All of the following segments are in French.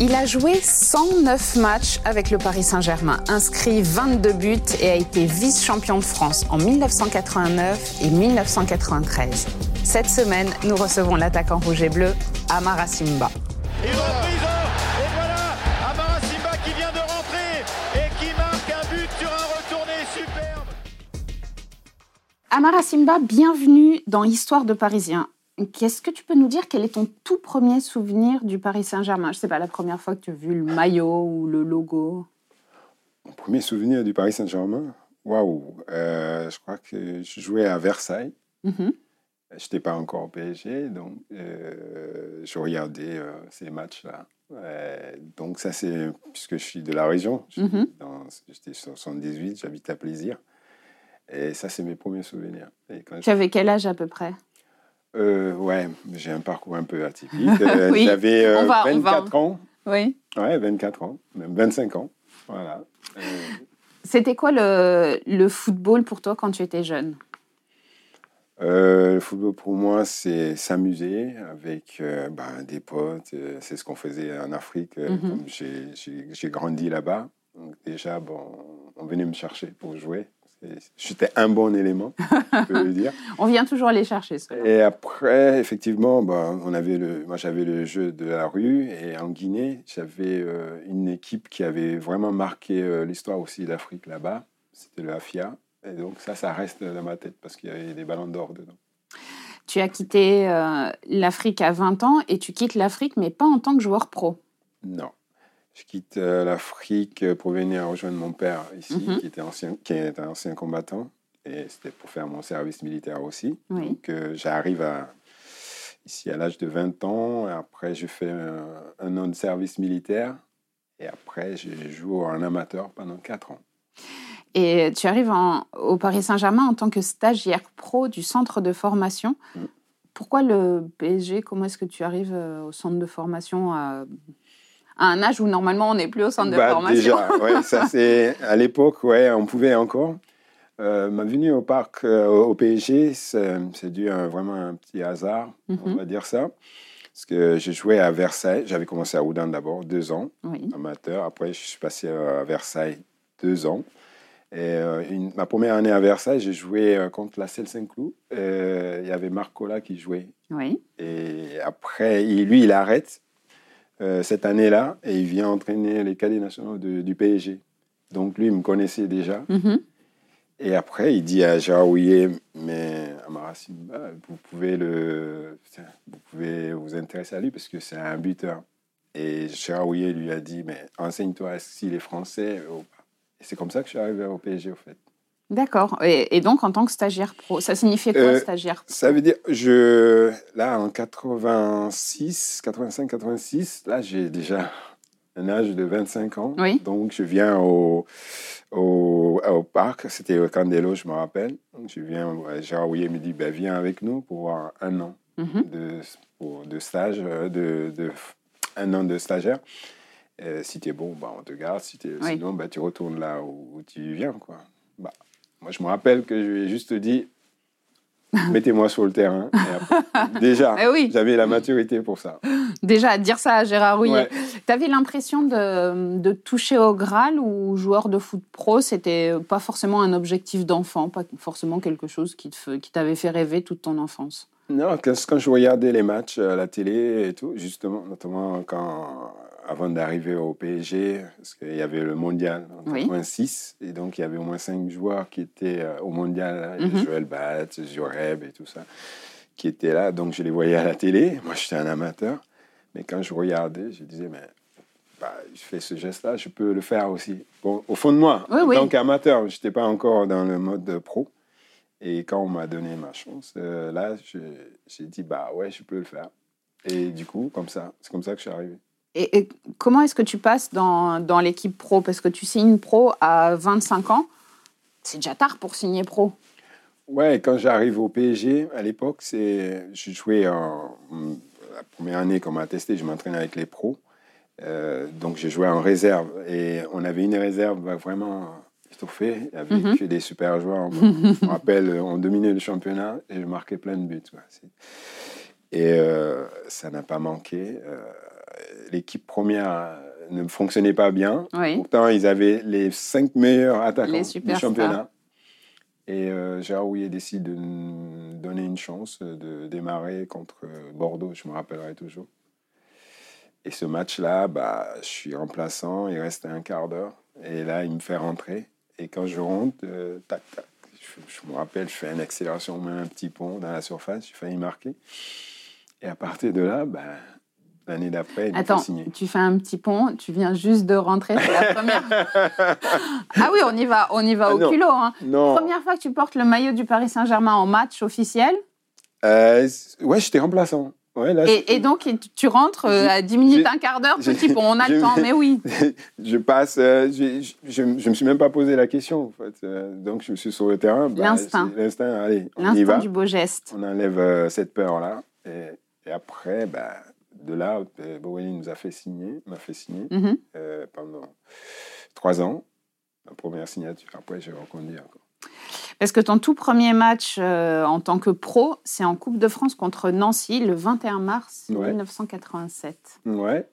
Il a joué 109 matchs avec le Paris Saint-Germain, inscrit 22 buts et a été vice-champion de France en 1989 et 1993. Cette semaine, nous recevons l'attaquant rouge et bleu, Amara Simba. Et reprise, et voilà Amara Simba qui vient de rentrer et qui marque un but sur un retourné superbe. Amara Simba, bienvenue dans Histoire de Parisien. Qu'est-ce que tu peux nous dire? Quel est ton tout premier souvenir du Paris Saint-Germain? Je sais pas, la première fois que tu as vu le maillot ou le logo Mon premier souvenir du Paris Saint-Germain? Waouh euh, Je crois que je jouais à Versailles. Mhm. Je n'étais pas encore au PSG, donc euh, je regardais euh, ces matchs-là. Euh, donc ça, c'est puisque je suis de la région, j'étais sur 78, j'habite à Plaisir. Et ça, c'est mes premiers souvenirs. Et quand Tu avais quel âge à peu près? Euh, ouais, j'ai un parcours un peu atypique. Euh, Oui, J'avais euh, on va- on va- 24 ans. Oui. Ouais, 24 ans, même 25 ans. Voilà. Euh, C'était quoi le, le football pour toi quand tu étais jeune? Euh, le football, pour moi, c'est s'amuser avec ben, des potes. C'est ce qu'on faisait en Afrique. Mhm. j'ai- grandi là-bas. Donc déjà, bon, on venait me chercher pour jouer. J'étais un bon élément, je peux le dire. On vient toujours les chercher, Et après, effectivement, bah, on avait le, moi j'avais le jeu de la rue et en Guinée, j'avais euh, une équipe qui avait vraiment marqué euh, l'histoire aussi d'Afrique là-bas. C'était le AFIA. Et donc ça, ça reste dans ma tête parce qu'il y avait des ballons d'or dedans. Tu as quitté euh, l'Afrique à 20 ans et tu quittes l'Afrique, mais pas en tant que joueur pro. Non. Je quitte euh, l'Afrique pour venir rejoindre mon père ici, Mhm. qui, était ancien, qui est un ancien combattant. Et c'était pour faire mon service militaire aussi. Oui. Donc euh, j'arrive à, ici à l'âge de 20 ans. Et après, je fais un, un an de service militaire. Et après, je joue en amateur pendant 4 ans. Et tu arrives en- au Paris Saint-Germain en tant que stagiaire pro du centre de formation. Mm. Pourquoi le PSG Comment est-ce que tu arrives euh, au centre de formation à, à un âge où normalement on n'est plus au centre de Bah, formation Déjà, ouais, ça c'est à l'époque, ouais, on pouvait encore. Euh, ma venue au parc, euh, au PSG, c'est dû à vraiment un petit hasard, on Mhm. va dire ça. Parce que j'ai joué à Versailles. J'avais commencé à Oudan d'abord, deux ans, Oui. amateur. Après, je suis passé à Versailles, deux ans. Et euh, une- ma première année à Versailles, j'ai joué euh, contre la Selle Saint-Cloud. Euh, Il y avait Marc Cola qui jouait. Oui. Et après, il- lui, il arrête euh, cette année-là et il vient entraîner les cadets nationaux de- du PSG. Donc lui, il me connaissait déjà. Mhm. Et après, il dit à Houillet, mais Amara Simba, vous pouvez, le, vous pouvez vous intéresser à lui parce que c'est un buteur. Et Houillet lui a dit, mais enseigne-toi s'il est français ou pas. Et c'est comme ça que je suis arrivé au PSG, au fait. D'accord. Et, et donc en tant que stagiaire pro, ça signifiait quoi Euh, stagiaire pro? Ça veut dire, je, là, en 86, 85, 86, là, j'ai déjà un âge de 25 ans. Oui. Donc, je viens au, au, au parc, c'était au Candelo, je me rappelle. Je viens, Gérard Houillet me dit, ben, viens avec nous pour un an Mhm. de, pour- de stage, euh, de, de, un an de stagiaire. Euh, si tu es bon, bah, on te garde. Si t'es- Oui. Sinon, bah, tu retournes là où, où tu viens. Quoi. Bah, moi, je me rappelle que je lui ai juste dit mettez-moi sur le terrain. Après, déjà, Eh oui. j'avais la maturité pour ça. Déjà, dire ça à Gérard Rouillet. Ouais. Tu avais l'impression de, de toucher au Graal ou joueur de foot pro, c'était pas forcément un objectif d'enfant, pas forcément quelque chose qui te fe- qui t'avait fait rêver toute ton enfance? Non, quand je regardais les matchs à la télé et tout, justement, notamment quand, avant d'arriver au PSG, parce qu'il y avait le mondial en Oui. 86, et donc il y avait au moins cinq joueurs qui étaient euh, au mondial, Mhm. Joël Batz, Joreb et tout ça, qui étaient là, donc je les voyais à la télé. Moi, j'étais un amateur, mais quand je regardais, je disais, mais bah, je fais ce geste-là, je peux le faire aussi. Bon, au fond de moi, Oui, en oui. tant qu'amateur, je n'étais pas encore dans le mode pro. Et quand on m'a donné ma chance, euh, là, j'ai dit, bah ouais, je peux le faire. Et du coup, comme ça, c'est comme ça que je suis arrivé. Et, et comment est-ce que tu passes dans, dans l'équipe pro? Parce que tu signes pro à 25 ans, c'est déjà tard pour signer pro. Ouais, quand j'arrive au PSG, à l'époque, c'est, je jouais en, la première année qu'on m'a testé, je m'entraînais avec les pros. Euh, donc, je jouais en réserve. Et on avait une réserve vraiment étoffée. Il y avait Mhm. que des super joueurs. je me rappelle, on dominait le championnat et je marquais plein de buts. quoi. Et euh, ça n'a pas manqué. Euh, l'équipe première euh, ne fonctionnait pas bien. Oui. Pourtant, ils avaient les cinq meilleurs attaquants du championnat. Et euh, Gérard Houillet décide de nous donner une chance de démarrer contre euh, Bordeaux, je me rappellerai toujours. Et ce match-là, bah, je suis remplaçant, il reste un quart d'heure. Et là, il me fait rentrer. Et quand je rentre, euh, tac, tac, je, je me rappelle, je fais une accélération, on met un petit pont dans la surface, j'ai failli marquer. Et à partir de là, bah, l'année d'après, il Attends, tu fais un petit pont, tu viens juste de rentrer, c'est la première. ah oui, on y va, on y va Ah au non. culot. hein. Non, Première fois que tu portes le maillot du Paris Saint-Germain en match officiel. euh, ouais, j'étais remplaçant. Ouais, là, Et, et donc, tu- rentres euh, à 10 minutes, un quart d'heure, petit pont, on a le temps, mais oui. je passe, euh, je, je me suis même pas posé la question. En fait. Euh, donc, je suis sur le terrain. bah, L'instinct. L'instinct, allez, on y L'instant va. du beau geste. On enlève cette peur-là. Et, et après, bah, de là, euh, Bowen nous a fait signer, m'a fait signer Mhm. euh, pendant trois ans. La première signature. Après, j'ai reconduit encore. Parce que ton tout premier match euh, en tant que pro, c'est en Coupe de France contre Nancy le 21 mars Ouais. 1987. Ouais.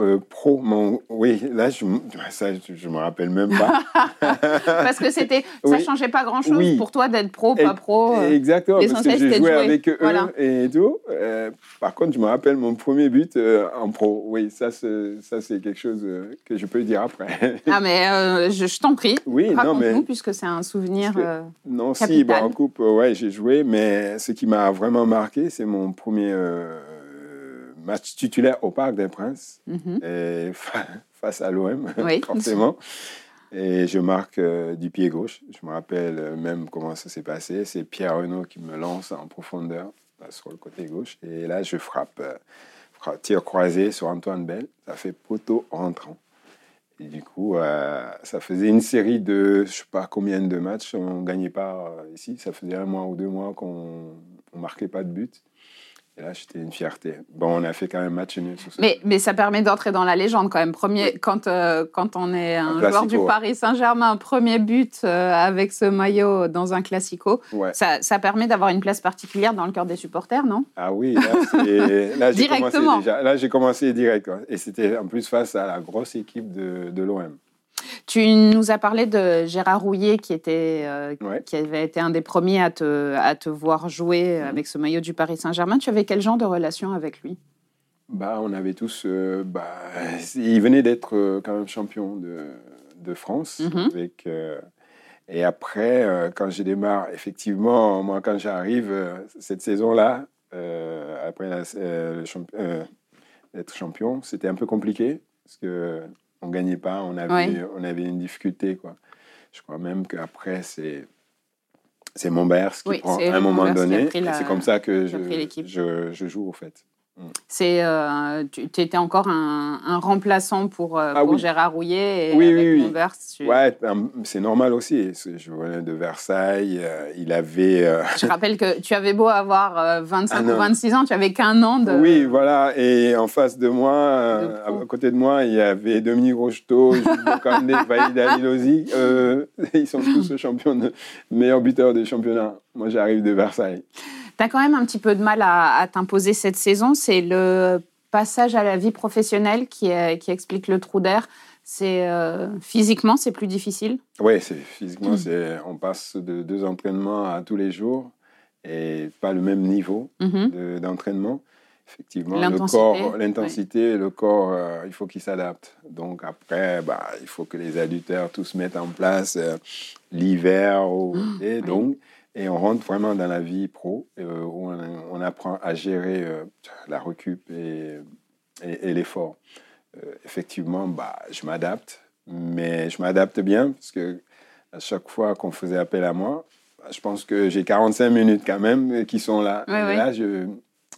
Euh, pro, mon, oui, là, je, ça, je, me rappelle même pas. Parce que c'était, ça Oui. changeait pas grand-chose Oui. pour toi d'être pro, pas pro. euh. Exactement, parce que j'ai joué avec eux Voilà. et tout. Euh, par contre, je me rappelle mon premier but en pro. Oui, ça, c'est, ça, c'est quelque chose que je peux dire après. Ah mais je, je t'en prie, oui, non, mais puisque c'est un souvenir. Que- non, si, bon, en coupe, ouais, j'ai joué, mais ce qui m'a vraiment marqué, c'est mon premier match titulaire au Parc des Princes, mhm. et fa- face à l'OM, Oui. forcément. Et je marque euh, du pied gauche. Je me rappelle euh, même comment ça s'est passé. C'est Pierre Renaud qui me lance en profondeur là, sur le côté gauche. Et là, je frappe, euh, tir croisé sur Antoine Bell. Ça fait poteau rentrant. Et du coup, euh, ça faisait une série de, je sais pas combien de matchs, on gagnait pas ici. Ça faisait un mois ou deux mois qu'on ne marquait pas de but. Et là, j'étais une fierté. Bon, on a fait quand même match nul sur ce Mais, mais ça permet d'entrer dans la légende quand même. Premier, quand, euh, quand on est un, Un joueur du. Paris Saint-Germain, premier but euh, avec ce maillot dans un classico, Ouais. ça, ça permet d'avoir une place particulière dans le cœur des supporters, non? Ah oui, là, là, j'ai commencé Directement. déjà. Là, j'ai commencé direct. quoi. Et c'était en plus face à la grosse équipe de, de l'OM. Tu nous as parlé de Gérard Rouillet qui, était, euh, Ouais. qui avait été un des premiers à te, à te voir jouer Mhm. avec ce maillot du Paris Saint-Germain. Tu avais quel genre de relation avec lui? Bah, on avait tous. euh, bah, il venait d'être euh, quand même champion de, de France. Mhm. Avec, et après, quand je démarre, effectivement, moi, quand j'arrive cette saison-là, après la- le champ- être champion, c'était un peu compliqué parce que on gagnait pas, on avait, Ouais. on avait une difficulté, quoi. Je crois même qu'après, c'est c'est Montbers qui Oui, prend à un moment donné. la- C'est comme ça que je joue, au fait. C'est, euh, tu étais encore un, un remplaçant pour, euh, Ah pour oui. Gérard Rouillet et Oui, avec oui, tu- Ouais, ben, c'est normal aussi. Je venais de Versailles. euh, il avait. Je rappelle que tu avais beau avoir euh, 25 Un ou an. 26 ans, tu avais qu'un an de... Oui, voilà. Et en face de moi, à côté de moi, il y avait Dominique Rocheteau, Jules Vaïd Alilosi. Ils sont tous champions, de, meilleurs buteurs des championnats. Moi, j'arrive de Versailles. Tu as quand même un petit peu de mal à, à t'imposer cette saison. C'est le passage à la vie professionnelle qui, est- qui explique le trou d'air. C'est euh, physiquement, c'est plus difficile. Oui, c'est physiquement, Mm. c'est, on passe de deux entraînements à tous les jours et pas le même niveau Mhm. de- d'entraînement. Effectivement, le L'intensité, corps, l'intensité, le corps, euh, il faut qu'il s'adapte. Donc après, bah, il faut que les adducteurs tous mettent en place euh, l'hiver ou et oui. donc et on rentre vraiment dans la vie pro euh, où on, on apprend à gérer euh, la récup et, et, et l'effort. Euh, effectivement, bah, je m'adapte, mais je m'adapte bien parce que à chaque fois qu'on faisait appel à moi, bah, je pense que j'ai 45 minutes quand même qui sont là. Ouais, Et ouais. Là, je,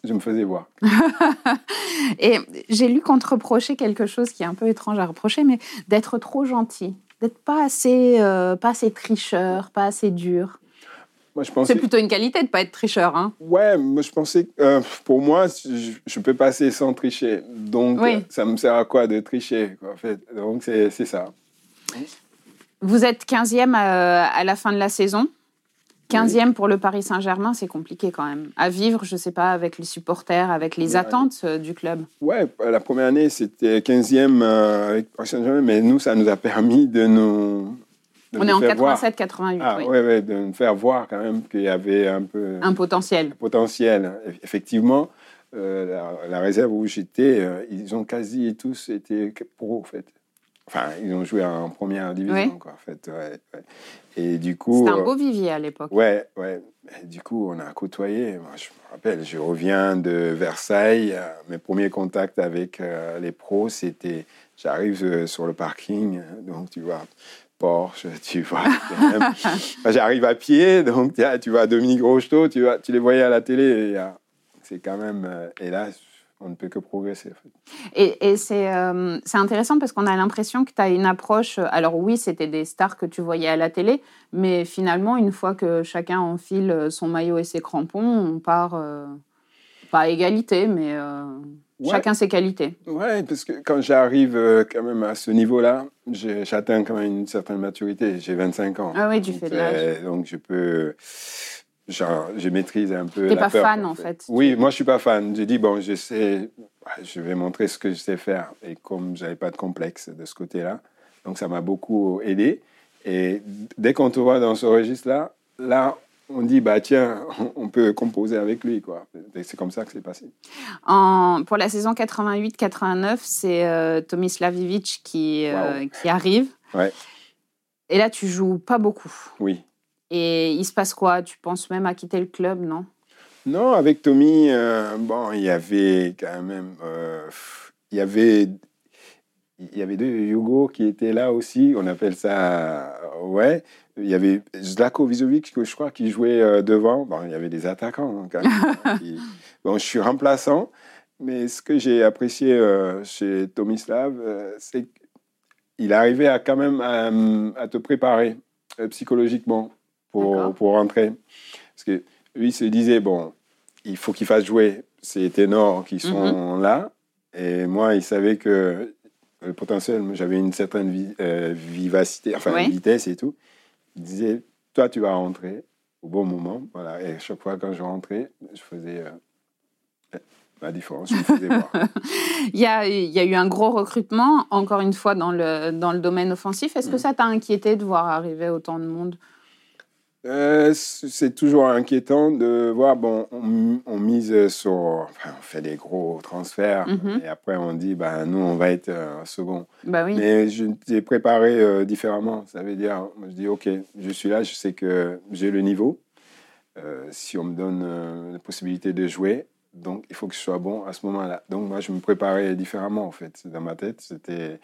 je me faisais voir. Et j'ai lu qu'on te reprochait quelque chose qui est un peu étrange à reprocher, mais d'être trop gentil, d'être pas assez, euh, pas assez tricheur, pas assez dur. Moi, je pensais. C'est plutôt une qualité de pas être tricheur. Hein. Ouais, moi, je pensais que euh, pour moi, je, je peux passer sans tricher. Donc, Oui. euh, ça me sert à quoi de tricher quoi, en fait? Donc, c'est ça. Vous êtes 15e à, à la fin de la saison. 15e pour le Paris Saint-Germain, c'est compliqué quand même. À vivre, je sais pas, avec les supporters, avec les attentes euh, du club. Ouais, la première année, c'était 15e euh, avec Paris Saint-Germain, mais nous, ça nous a permis de nous. On est en 87-88. Ah, oui. ouais, ouais, de nous faire voir quand même qu'il y avait un peu. Un potentiel. Un potentiel. Effectivement, euh, la, réserve où j'étais, ils ont quasi tous été pro, en fait. Enfin, ils ont joué en première division, quoi, en fait. Ouais, Et du coup. C'était un beau vivier à l'époque. Ouais, ouais. du coup, on a côtoyé. Moi, je me rappelle, je reviens de Versailles. Mes premiers contacts avec euh, les pros, c'était. J'arrive euh, sur le parking, donc tu vois. Porsche, tu vois. J'arrive à pied, donc tu vois Dominique Rocheteau, tu, vois, tu les voyais à la télé. C'est quand même. Et là, on ne peut que progresser. Et, euh, c'est intéressant parce qu'on a l'impression que tu as une approche. Alors, oui, c'était des stars que tu voyais à la télé, mais finalement, une fois que chacun enfile son maillot et ses crampons, on part. Euh, pas à égalité, mais euh, chacun ses qualités. Oui, parce que quand j'arrive quand même à ce niveau-là, j'atteins quand même une certaine maturité. J'ai 25 ans. Ah oui, du fait de l'âge. Donc, je peux je maîtrise un peu. Tu n'es pas fan, en fait. Oui, moi, je suis pas fan. J'ai dit, bon, je sais, je vais montrer ce que je sais faire. Et comme j'avais pas de complexe de ce côté-là, donc ça m'a beaucoup aidé. Et dès qu'on te voit dans ce registre-là, là, on dit, bah tiens, on peut composer avec lui. quoi. C'est comme ça que c'est passé. En, pour la saison 88-89, c'est euh, Tomislav Ivic qui, euh, qui arrive. Ouais. Et là, tu joues pas beaucoup. Oui. Et il se passe quoi? Tu penses même à quitter le club, non? Non, avec Tommy, euh, bon, il y avait quand même, euh, il y avait, il y avait deux Hugo qui étaient là aussi. On appelle ça, ouais. Il y avait Zlako Vizovic, que je crois, qui jouait euh, devant. Bon, il y avait des attaquants hein, quand même. bon, je suis remplaçant, mais ce que j'ai apprécié chez Tomislav, c'est qu'il arrivait à quand même à te préparer psychologiquement pour, pour rentrer. Parce que lui se disait, bon, il faut qu'il fasse jouer ces ténors qui sont mhm. là. Et moi, il savait que le potentiel, j'avais une certaine euh, vivacité, enfin vitesse et tout. Il disait, toi, tu vas rentrer au bon moment. Voilà. Et chaque fois, quand je rentrais, je faisais euh, la différence. Je me faisais voir. il, y a, il y a eu un gros recrutement, encore une fois, dans le, dans le domaine offensif. Est-ce que mm. ça t'a inquiété de voir arriver autant de monde? Euh, c'est toujours inquiétant de voir, bon, on, mise sur, enfin, on fait des gros transferts mhm. et après on dit, ben, nous, on va être un second. Bah oui. Mais je t'ai préparé euh, différemment. Ça veut dire, je dis, OK, je suis là, je sais que j'ai le niveau. Euh, si on me donne la possibilité de jouer, donc il faut que je sois bon à ce moment-là. Donc moi, je me préparais différemment, en fait. Dans ma tête, c'était...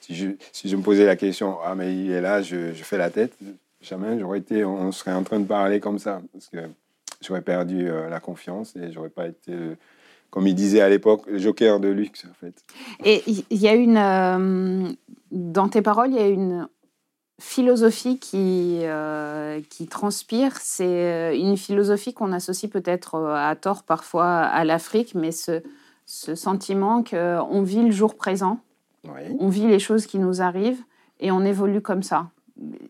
Si je, si je me posais la question, ah, mais il est là, je, je fais la tête jamais j'aurais été, on serait en train de parler comme ça, parce que j'aurais perdu euh, la confiance et j'aurais pas été, comme il disait à l'époque, le joker de luxe, en fait. Et il y a une, euh, dans tes paroles, il y a une philosophie qui, euh, qui transpire. C'est une philosophie qu'on associe peut-être à tort parfois à l'Afrique, mais ce, ce sentiment qu'on vit le jour présent, on vit les choses qui nous arrivent et on évolue comme ça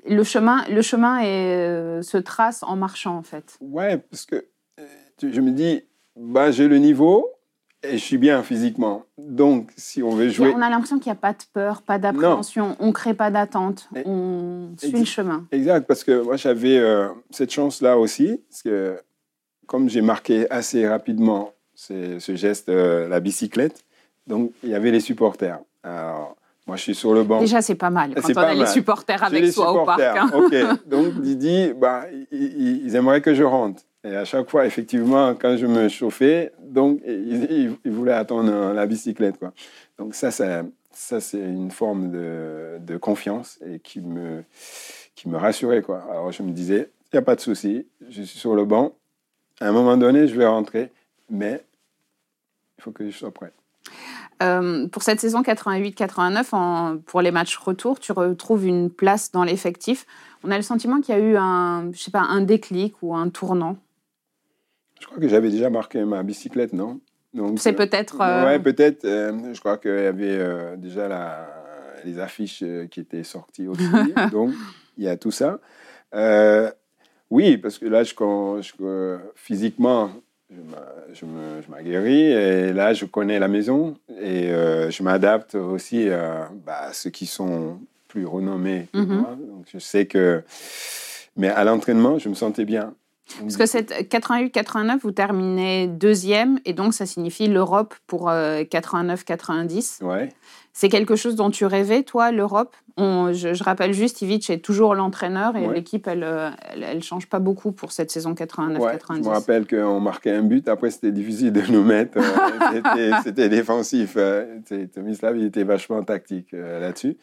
le chemin, le chemin est, euh, se trace en marchant, en fait. Ouais, parce que euh, je me dis, bah, j'ai le niveau et je suis bien physiquement. Donc, si on veut jouer. On a l'impression qu'il n'y a pas de peur, pas d'appréhension, on ne crée pas d'attente, on suit le chemin. Exact, parce que moi, j'avais euh, cette chance-là aussi, parce que comme j'ai marqué assez rapidement ce geste, la bicyclette, donc il y avait les supporters. Alors, moi, je suis sur le banc. Déjà, c'est pas mal quand on a les supporters avec soi au parc. Hein. Ok. Donc, Didi, bah, ils, aimeraient que je rentre. Et à chaque fois, effectivement, quand je me chauffais, donc, ils, voulaient attendre la bicyclette. Quoi. Donc, ça, ça, ça c'est une forme de, de, confiance et qui me, qui me rassurait. Quoi. Alors, je me disais, il n'y a pas de souci, je suis sur le banc. À un moment donné, je vais rentrer, mais il faut que je sois prêt. Euh, pour cette saison 88-89, pour les matchs retour, tu retrouves une place dans l'effectif. On a le sentiment qu'il y a eu un, je sais pas, un déclic ou un tournant. Je crois que j'avais déjà marqué ma bicyclette, non? C'est euh, peut-être. Euh... Ouais, peut-être. Euh, je crois qu'il y avait déjà la, les affiches qui étaient sorties aussi. donc, il y a tout ça. Oui, parce que là, je, je- physiquement, je m'aguerris et là, je connais la maison et euh, je m'adapte aussi à, bah, ceux qui sont plus renommés que Mhm. moi. Donc, je sais que. Mais à l'entraînement, je me sentais bien. Parce que cette 88-89, vous terminez deuxième, et donc ça signifie l'Europe pour euh, 89-90. Ouais. C'est quelque chose dont tu rêvais, toi, l'Europe? Je, je rappelle juste, Ivic est toujours l'entraîneur et Ouais. l'équipe, elle, euh, elle, elle change pas beaucoup pour cette saison 89-90. Ouais, je me rappelle qu'on marquait un but, après c'était difficile de nous mettre. euh, c'était- défensif. euh, Tomislav, il était vachement tactique euh, là-dessus.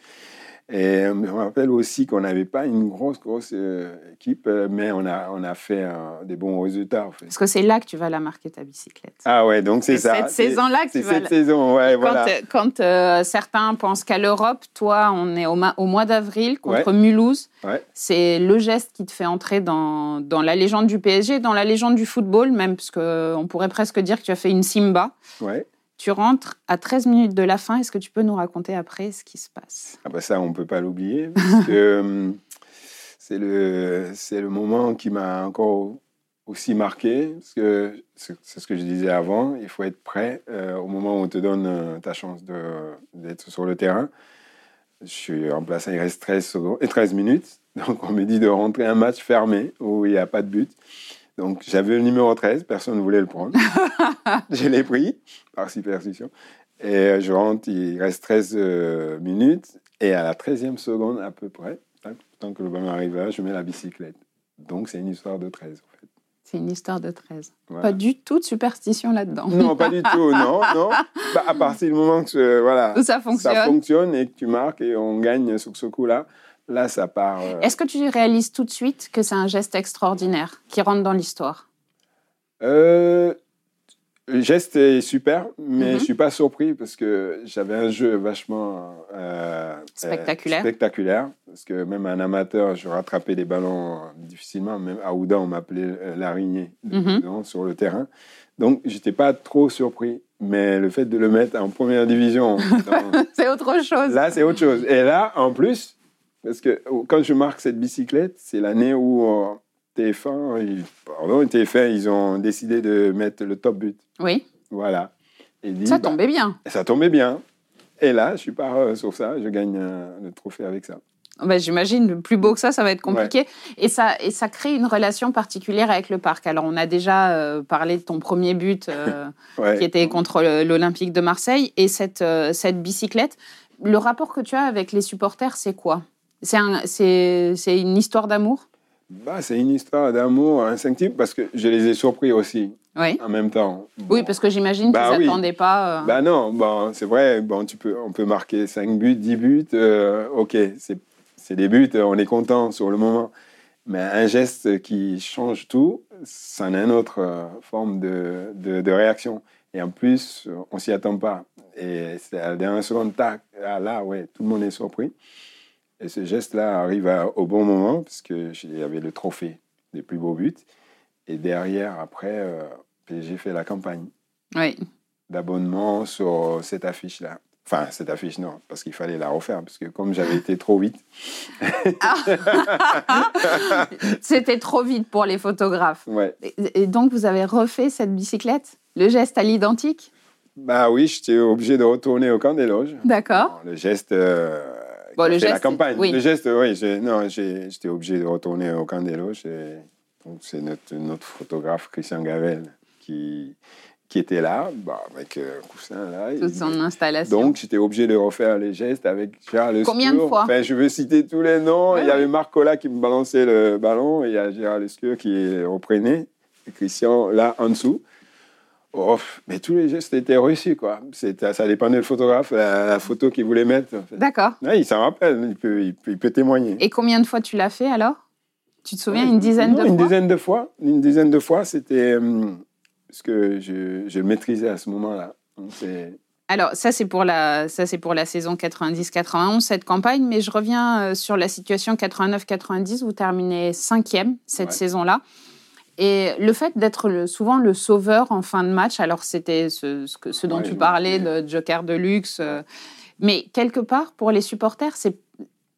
Et je me rappelle aussi qu'on n'avait pas une grosse, grosse euh, équipe, euh, mais on a, on a fait euh, des bons résultats. En fait. Parce que c'est là que tu vas la marquer, ta bicyclette. Ah ouais, donc c'est ça. cette saison-là que tu vas cette la- saison, ouais, Quand, voilà. quand, euh, certains pensent qu'à l'Europe, toi, on est au, mois d'avril contre Mulhouse. Ouais. C'est le geste qui te fait entrer dans, dans la légende du PSG, dans la légende du football, même, parce qu'on pourrait presque dire que tu as fait une Simba. Ouais. Tu rentres à 13 minutes de la fin. Est-ce que tu peux nous raconter après ce qui se passe? Ah bah ça, on ne peut pas l'oublier, hum, c'est le, le moment qui m'a encore aussi marqué, c'est ce que je disais avant, il faut être prêt euh, au moment où on te donne euh, ta chance d'être sur le terrain. Je suis en place, il reste 13, secondes, et 13 minutes, donc on me dit de rentrer un match fermé, où il n'y a pas de but. Donc j'avais le numéro 13, personne ne voulait le prendre. je l'ai pris, par superstition. Et euh, je rentre, il reste 13 euh, minutes. Et à la 13e seconde, à peu près, tant que le ballon arrive là, je mets la bicyclette. Donc, c'est une histoire de 13, en fait. C'est une histoire de 13. Voilà. Pas du tout de superstition là-dedans. Non, pas du tout, non, non. Bah, à partir du moment que euh, voilà, Ça fonctionne. ça fonctionne et que tu marques et on gagne sur ce coup-là, là, ça part. euh, Est-ce que tu réalises tout de suite que c'est un geste extraordinaire qui rentre dans l'histoire? Euh, le geste est super, mais Mhm. je suis pas surpris parce que j'avais un jeu vachement euh, Spectaculaire. spectaculaire. Parce que même un amateur, je rattrapais des ballons difficilement. Même à Oudan, on m'appelait l'araignée Mhm. Sur le terrain. Donc, j'étais pas trop surpris. Mais le fait de le mettre en première division, dans- C'est autre chose. là, c'est autre chose. Et là, en plus, parce que quand je marque cette bicyclette, c'est l'année où euh, TF1, ils, pardon, TF1, ils ont décidé de mettre le top but. Oui, Voilà. Et dit, ça bah, tombait bien. ça tombait bien. Et là, je pars euh, sur ça, je gagne euh, le trophée avec ça. Bah, J'imagine, plus beau que ça, ça va être compliqué. Et, ça, et ça crée une relation particulière avec le parc. Alors, on a déjà euh, parlé de ton premier but euh, Ouais. qui était contre l'Olympique de Marseille. Et cette, cette bicyclette, le rapport que tu as avec les supporters, c'est quoi? C'est un- c'est c'est une histoire d'amour? Bah, c'est une histoire d'amour instinctif parce que je les ai surpris aussi Oui. en même temps. Oui, parce que j'imagine Bah qu'ils oui. n'attendaient pas. euh, Bah non, bon, c'est vrai, bon, tu peux, on peut marquer 5 buts, 10 buts, euh, ok, c'est des buts, on est content sur le moment. Mais un geste qui change tout, ça a une autre euh, forme de, de, de réaction. Et en plus, on s'y attend pas. Et c'est à la dernière seconde, tac, ah, là, ouais, tout le monde est surpris. Et ce geste-là arrive à- au bon moment, parce qu'il y avait le trophée des plus beaux buts. Et derrière, après, euh, j'ai fait la campagne Oui. d'abonnement sur cette affiche-là. Enfin, cette affiche, non, parce qu'il fallait la refaire, parce que comme j'avais été trop vite, C'était trop vite pour les photographes. ouais. Et, et donc, vous avez refait cette bicyclette? Le geste à l'identique? Bah oui, j'étais obligé de retourner au camp des loges. D'accord. Bon, le geste, euh, Bon, le fait la geste, campagne. oui. Le geste, oui, non, j'étais obligé de retourner au camp des loges. et donc, c'est notre, notre photographe, Christian Gavel, qui, qui était là, bah, avec euh, un coussin là. Toute son installation. Donc, j'étais obligé de refaire les gestes avec Gérard Combien de fois Enfin, je veux citer tous les noms. Ouais, il y avait ouais. Marc Collat qui me balançait le ballon. Et il y a Gérard Le Scur qui reprenait. Et Christian, là, en dessous. Oh, mais tous les gestes étaient réussis, quoi. Ça dépendait du photographe, la, la photo qu'il voulait mettre. en fait. D'accord. Ouais, il s'en rappelle, il peut, il peut, il peut témoigner. Et combien de fois tu l'as fait alors? Tu te souviens Ouais, une dizaine non, de une fois? dizaine de fois. Une dizaine de fois, c'était... hum, parce que je, je maîtrisais à ce moment-là. Alors, ça, c'est pour, la, ça, pour la saison 90-91, cette campagne. Mais je reviens euh, sur la situation 89-90. Vous terminez cinquième cette Ouais. saison-là. Et le fait d'être souvent le sauveur en fin de match, alors c'était ce, ce, que- ce dont Ouais, tu parlais, le Joker de luxe. euh, mais quelque part, pour les supporters, c'est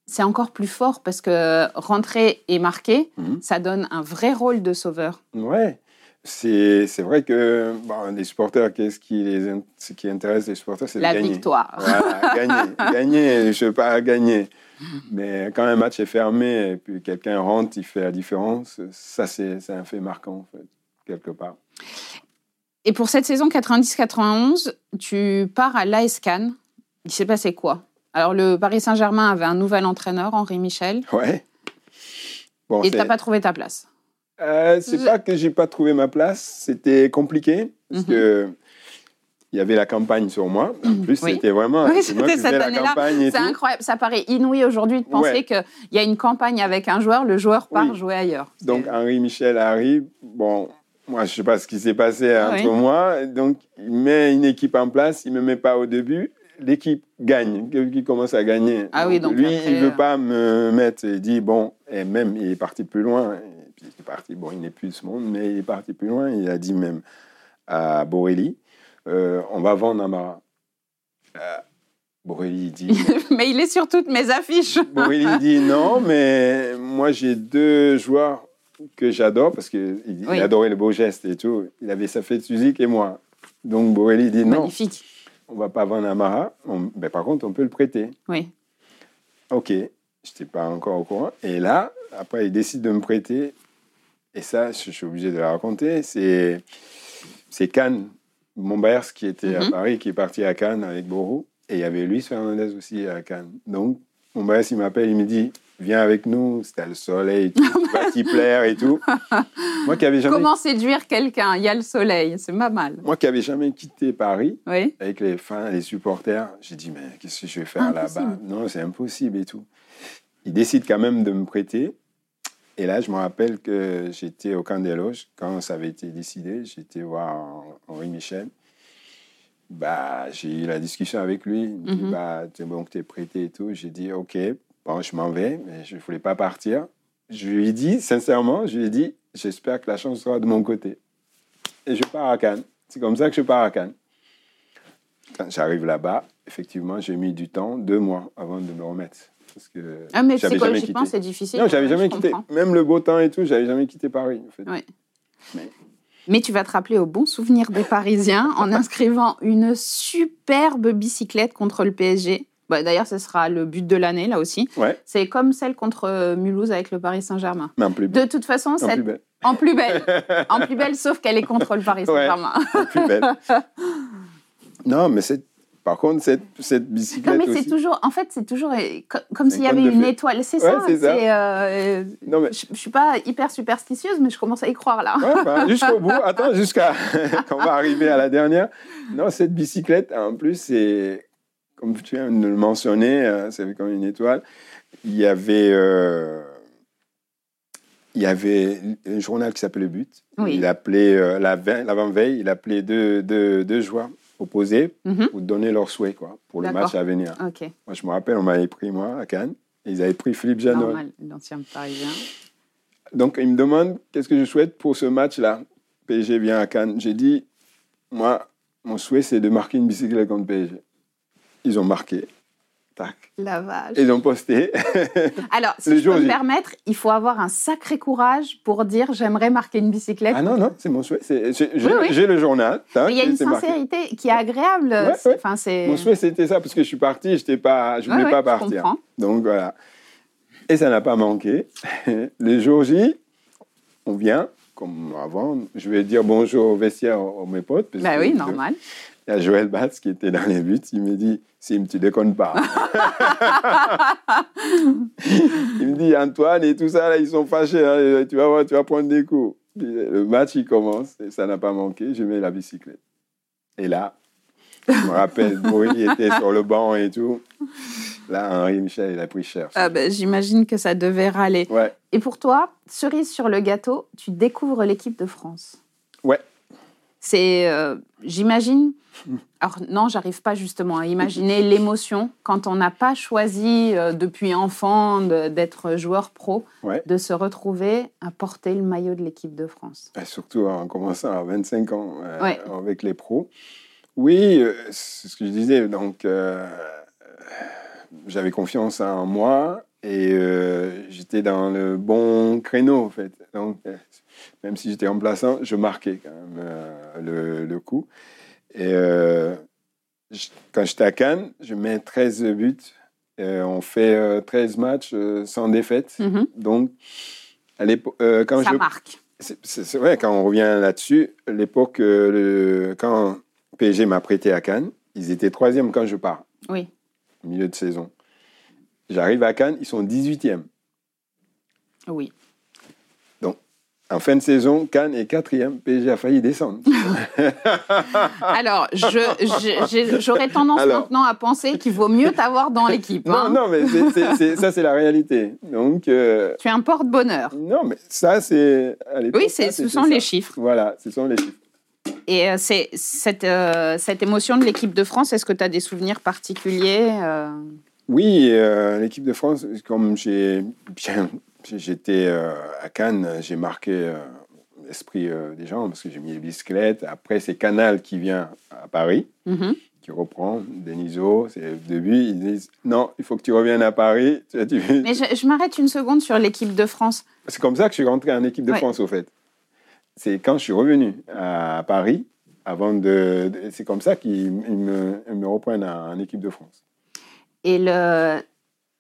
c'est encore plus fort parce que rentrer et marquer, Mhm. ça donne un vrai rôle de sauveur. Ouais. C'est c'est vrai que bon, les supporters, qu'est-ce qui, les, ce qui intéresse les supporters, c'est de La gagner. victoire. Voilà, gagner. gagner, je veux pas gagner. Mais quand un match est fermé et puis quelqu'un rentre, il fait la différence, ça, c'est un fait marquant, en fait, quelque part. Et pour cette saison 90-91, tu pars à l'AS Cannes. Il s'est passé quoi? Alors, le Paris Saint-Germain avait un nouvel entraîneur, Henri Michel, Ouais. Bon, et c'est- t'as pas trouvé ta place? Euh, c'est pas que j'ai pas trouvé ma place, c'était compliqué parce Mhm. que il y avait la campagne sur moi. En plus, Oui. c'était vraiment Oui, c'était cette année-là. C'est incroyable. Ça paraît inouï aujourd'hui de penser Ouais. qu'il y a une campagne avec un joueur, le joueur part Oui. jouer ailleurs. Donc Henri Michel arrive. Bon, moi je sais pas ce qui s'est passé entre moi. Donc il met une équipe en place, il me met pas au début. L'équipe gagne, qui commence à gagner. Ah oui, donc lui, après, il veut euh, pas me mettre. Il dit bon, et même il est parti plus loin. Et puis, il est parti. Bon, il n'est plus de ce monde, mais il est parti plus loin. Il a dit même à Borelli, euh, on va vendre Amara. Euh, Borelli dit Mais il est sur toutes mes affiches. Borelli dit non, mais moi j'ai deux joueurs que j'adore parce qu'il il Oui. adorait le beau geste et tout. Il avait sa fête physique et moi. Donc Borelli dit non, Magnifique. on va pas vendre Amara. On- ben, par contre, on peut le prêter. Oui. Ok, je n'étais pas encore au courant. Et là, après, il décide de me prêter. Et ça, je suis obligé de la raconter. C'est c'est Cannes, Montbers, qui était à Mhm. Paris, qui est parti à Cannes avec Borou. Et il y avait Luis Fernandez aussi à Cannes. Donc, Montbers, il m'appelle, il me dit Viens avec nous, c'était le soleil, tout, tu vas t'y plaire et tout. Moi qui avais jamais, Comment séduire quelqu'un? Il y a le soleil, c'est pas mal. moi qui avais jamais quitté Paris, Oui. avec les fans, les supporters, j'ai dit, mais qu'est-ce que je vais faire là-bas? Non, c'est impossible et tout. Il décide quand même de me prêter. Et là, je me rappelle que j'étais au camp des loges, quand ça avait été décidé, j'étais voir Henri Michel. Bah, j'ai eu la discussion avec lui. Il me dit, Mhm. bah, t'es bon que t'es prêté et tout. J'ai dit, OK, bon, je m'en vais, mais je ne voulais pas partir. Je lui ai dit, sincèrement, je lui ai dit, j'espère que la chance sera de mon côté. Et je pars à Cannes. C'est comme ça que je pars à Cannes. Quand j'arrive là-bas, effectivement, j'ai mis du temps, deux mois, avant de me remettre. Parce que Ah, mais psychologiquement, c'est difficile. Non, j'avais jamais quitté. comprends. Même le beau temps et tout, j'avais jamais quitté Paris. En fait. Ouais. Mais- Mais tu vas te rappeler au bon souvenir des Parisiens en inscrivant une superbe bicyclette contre le PSG. Bah, D'ailleurs, ce sera le but de l'année, là aussi. Ouais, C'est comme celle contre euh, Mulhouse avec le Paris Saint-Germain. mais en plus belle. De toute façon, En cette- plus belle. en plus belle. En plus belle, sauf qu'elle est contre le Paris Saint-Germain. En plus belle. non, mais c'est... par contre, cette, cette Non, bicyclette mais c'est toujours, en fait, c'est toujours co- comme s'il y avait une étoile. C'est Ouais, ça. c'est ça. euh, Non, mais... je, je suis pas hyper superstitieuse, mais je commence à y croire là. Ouais, jusqu'au bout. Attends, jusqu'à quand on va arriver à la dernière. Non, cette bicyclette, en plus, c'est comme tu viens de le mentionner, euh, c'est comme une étoile. Il y avait, euh, il y avait un journal qui s'appelait Le But. Oui. Il appelait euh, la veille- l'avant-veille, il appelait deux, deux, deux joueurs opposés Mhm. pour donner leur souhait quoi, pour le match à venir. Moi, je me rappelle, on m'avait pris moi à Cannes. et Ils avaient pris Philippe Janot. normal, l'ancien parisien. Donc, il me demande qu'est-ce que je souhaite pour ce match-là? PSG vient à Cannes. J'ai dit, moi, mon souhait, c'est de marquer une bicyclette contre PSG. Ils ont marqué. Tac. La vache. Ils ont posté. Alors, si Le je jour peux me permettre, il faut avoir un sacré courage pour dire j'aimerais marquer une bicyclette. ah non, non, c'est mon souhait. J'ai Oui, oui. le journal. Mais il y a une marqué. sincérité qui est agréable. Ouais, ouais. Mon souhait, c'était ça, parce que je suis parti, pas, je Ouais, voulais ouais, pas partir. comprends. Donc, voilà. Et ça n'a pas manqué. Le jour J, on vient, comme avant. Je vais dire bonjour au vestiaire aux, aux mes potes. Bah oui, normal. Il y a Joël Batz qui était dans les buts. Il me dit Sim, tu déconnes pas. il me dit Antoine et tout ça, là, ils sont fâchés. hein, tu, vas voir, tu vas prendre des coups. Le match, il commence. Et ça n'a pas manqué. Je mets la bicyclette. Et là, je me rappelle, Boris était sur le banc et tout. Là, Henri Michel, il a pris cher. Ah bah, J'imagine que ça devait râler. Ouais, Et pour toi, cerise sur le gâteau, tu découvres l'équipe de France? Ouais. C'est, euh, j'imagine. Alors non, j'arrive pas justement à imaginer l'émotion quand on n'a pas choisi euh, depuis enfant de- d'être joueur pro, ouais. de se retrouver à porter le maillot de l'équipe de France. Et surtout en commençant à 25 ans euh, Ouais. avec les pros. Oui, c'est ce que je disais. Donc, j'avais confiance en moi Et euh, j'étais dans le bon créneau, en fait. Donc, euh, même si j'étais remplaçant, je marquais quand même euh, le, le coup. Et euh, je- quand j'étais à Cannes, je mets 13 buts. On fait euh, 13 matchs sans défaite. Mhm. Donc, à quand Ça je marque. c'est vrai, quand on revient là-dessus, l'époque, quand PSG m'a prêté à Cannes, ils étaient troisième quand je pars, Oui. au milieu de saison. J'arrive à Cannes, ils sont 18e. Oui. En fin de saison, Cannes est quatrième, PSG a failli descendre. Alors, je- je- j'ai- j'aurais tendance Alors. maintenant à penser qu'il vaut mieux t'avoir dans l'équipe. non, hein. non, mais ça, c'est la réalité. Donc, euh, Tu es un porte-bonheur. non, mais ça, c'est... Oui, c'est- ça, ce sont ça. les chiffres. Voilà, ce sont les chiffres. Et euh, c'est cette, euh, cette émotion de l'équipe de France, est-ce que tu as des souvenirs particuliers euh, Oui, euh, l'équipe de France, comme j'ai bien, j'étais euh, à Cannes, j'ai marqué euh, l'esprit des gens parce que j'ai mis les bicyclettes. Après, c'est Canal qui vient à Paris, mhm. qui reprend Deniso. C'est le début. Ils disent non, il faut que tu reviennes à Paris. Mais je, je m'arrête une seconde sur l'équipe de France. C'est comme ça que je suis rentré en équipe de Ouais. France, au fait. C'est quand je suis revenu à Paris, avant de, de- c'est comme ça qu'ils ils me, me reprennent en, en équipe de France. Et le,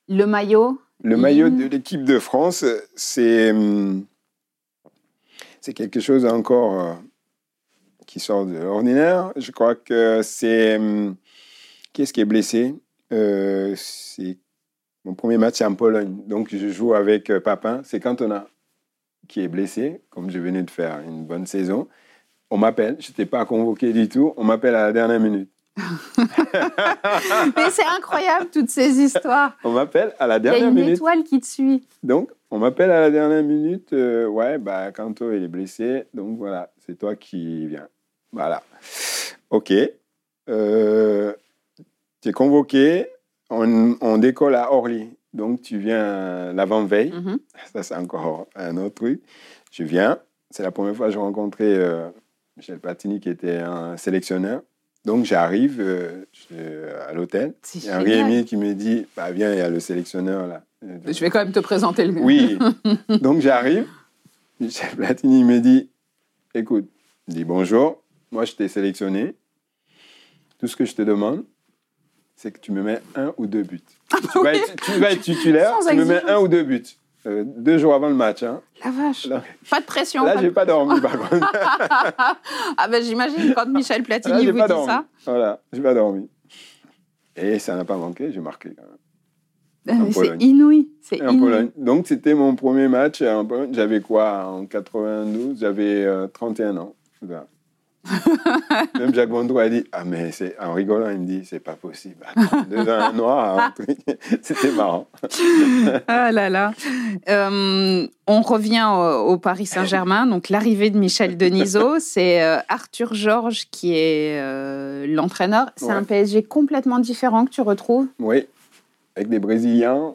le maillot Le maillot de l'équipe de France, c'est hum, c'est quelque chose encore euh, qui sort de l'ordinaire. Je crois que c'est hum, qui est-ce qui est blessé? Euh, C'est mon premier match en Pologne, donc je joue avec euh, Papin. C'est Cantona qui est blessé, comme je venais de faire une bonne saison. On m'appelle, je n'étais pas convoqué du tout. On m'appelle à la dernière minute. Mais c'est incroyable toutes ces histoires. On m'appelle à la Il y a dernière une minute. étoile qui te suit. Donc, on m'appelle à la dernière minute. euh, ouais, bah, Kanto, il est blessé. Donc, voilà, c'est toi qui viens. Voilà. OK. Euh, tu es convoqué. On, on décolle à Orly. Donc, tu viens l'avant-veille. Mhm. Ça, c'est encore un autre truc. Je viens. C'est la première fois que j'ai rencontré euh, Michel Platini, qui était un sélectionneur. Donc, j'arrive euh, je- à l'hôtel. Il y a. Rémi qui me dit bah, Viens, il y a le sélectionneur là. Je vais quand même te présenter le Oui. Donc j'arrive. Michel Platini me dit Écoute, il dit bonjour, moi je t'ai sélectionné. Tout ce que je te demande, c'est que tu me mets un ou deux buts. Tu vas être, tu vas être titulaire, Sans tu me mets un ou deux buts. Euh, deux jours avant le match. Hein. La vache. Là, Pas de pression. là j'ai pas dormi par contre. Ah ben j'imagine quand Michel Là, Platini j'ai vous dit dormi. ça. Voilà, j'ai pas dormi. Et ça n'a pas manqué, j'ai marqué quand même. Mais C'est inouï. C'est En inouï. Pologne. Donc, c'était mon premier match en Pologne. J'avais quoi En 92, j'avais euh, 31 ans. Voilà. Même Jacques Bondou a dit Ah, mais c'est en rigolant, il me dit C'est pas possible. Deux ans, un noir. C'était marrant. Ah là là. Euh, on revient au, au Paris Saint-Germain. Donc l'arrivée de Michel Denisot, c'est euh, Arthur Georges qui est euh, l'entraîneur. C'est Ouais. un PSG complètement différent que tu retrouves? Oui, avec des Brésiliens.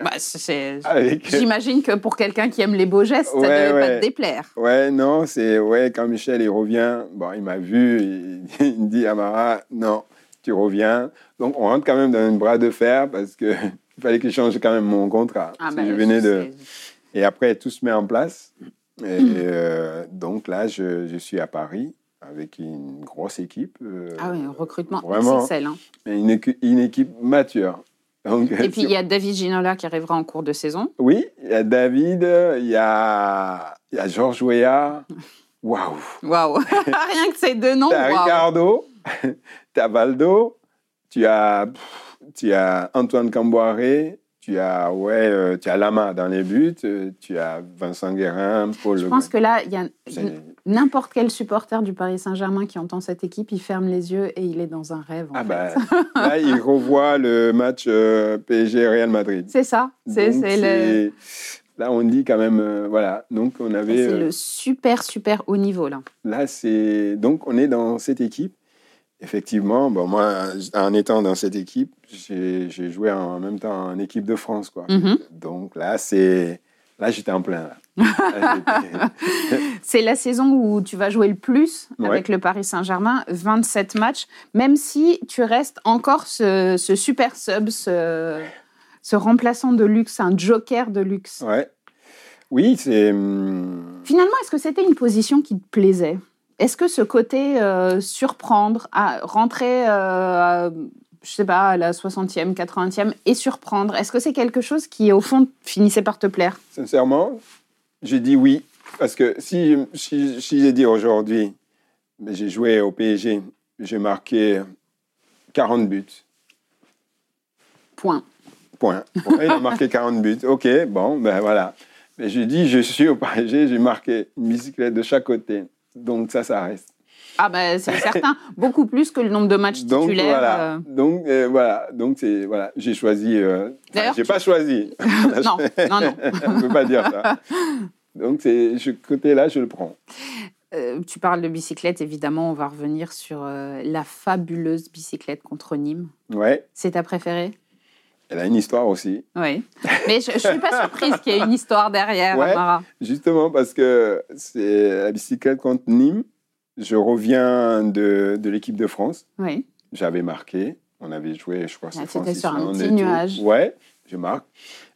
Bah, Avec... J'imagine que pour quelqu'un qui aime les beaux gestes, ça ne devait pas te déplaire. Ouais, non, c'est. Ouais, quand Michel il revient, bon, il m'a vu, il, il me dit Amara, non, tu reviens. Donc, on rentre quand même dans un bras de fer parce que il fallait que je change quand même mon contrat. Ah bah, que je venais de. c'est- Et après, tout se met en place. Et euh, donc là, je, je suis à Paris avec une grosse équipe. euh, Ah oui, un recrutement Vraiment. XXL. hein. une équipe mature. Donc, Et puis il y a David Ginola qui arrivera en cours de saison. Oui, il y a David, il y a, il y a Georges Weah. Waouh! Waouh Rien que ces deux noms. Tu as. Ricardo, tu as Valdo, tu as, tu as Antoine Camboiré, tu as, ouais, euh, tu as Lama dans les buts, euh, tu as Vincent Guérin, Paul Je Le pense que là, il y a n'importe quel supporter du Paris Saint-Germain qui entend cette équipe, il ferme les yeux et il est dans un rêve. en Ah fait. bah, là, il revoit le match euh, PSG-Real Madrid. C'est ça. C'est le, Là, on dit quand même, euh, voilà. Donc, on avait. c'est euh, le super, super haut niveau, là. Là, c'est. Donc, on est dans cette équipe. Effectivement, bon, moi, en étant dans cette équipe, j'ai joué en même temps en équipe de France, quoi. Mhm. Donc là, c'est. Là, j'étais en plein. C'est la saison où tu vas jouer le plus Ouais. avec le Paris Saint-Germain, 27 matchs, même si tu restes encore ce, ce super sub, ce, ce remplaçant de luxe, un joker de luxe. Ouais. Oui, c'est. hum, Finalement, est-ce que c'était une position qui te plaisait? Est-ce que ce côté euh, surprendre, à rentrer, euh, à, je sais pas, à la 60e, 80e et surprendre, est-ce que c'est quelque chose qui, au fond, finissait par te plaire? Sincèrement, j'ai dit oui. Parce que si, si, si j'ai dit aujourd'hui, j'ai joué au PSG, j'ai marqué 40 buts. Point. Point. Il a marqué 40 buts. OK, bon, ben voilà. Mais j'ai dit, je suis au PSG, j'ai marqué une bicyclette de chaque côté. Donc ça, ça reste. Ah ben c'est certain, beaucoup plus que le nombre de matchs Donc titulaires. voilà. euh, Donc euh, voilà. Donc c'est voilà. J'ai choisi. euh, D'ailleurs, j'ai tu- pas choisi. non, non, non. On ne peut pas dire ça. Donc c'est ce côté-là, je le prends. Tu parles de bicyclette, évidemment, on va revenir sur la fabuleuse bicyclette contre Nîmes. Ouais. C'est ta préférée? Elle a une histoire aussi. Oui. Mais je ne suis pas surprise qu'il y ait une histoire derrière, Ouais. Amara. Justement parce que c'est la bicyclette contre Nîmes. Je reviens de, de l'équipe de France. Oui. J'avais marqué. On avait joué, je crois, Ah, c'était sur un petit nuage. Ouais, je marque.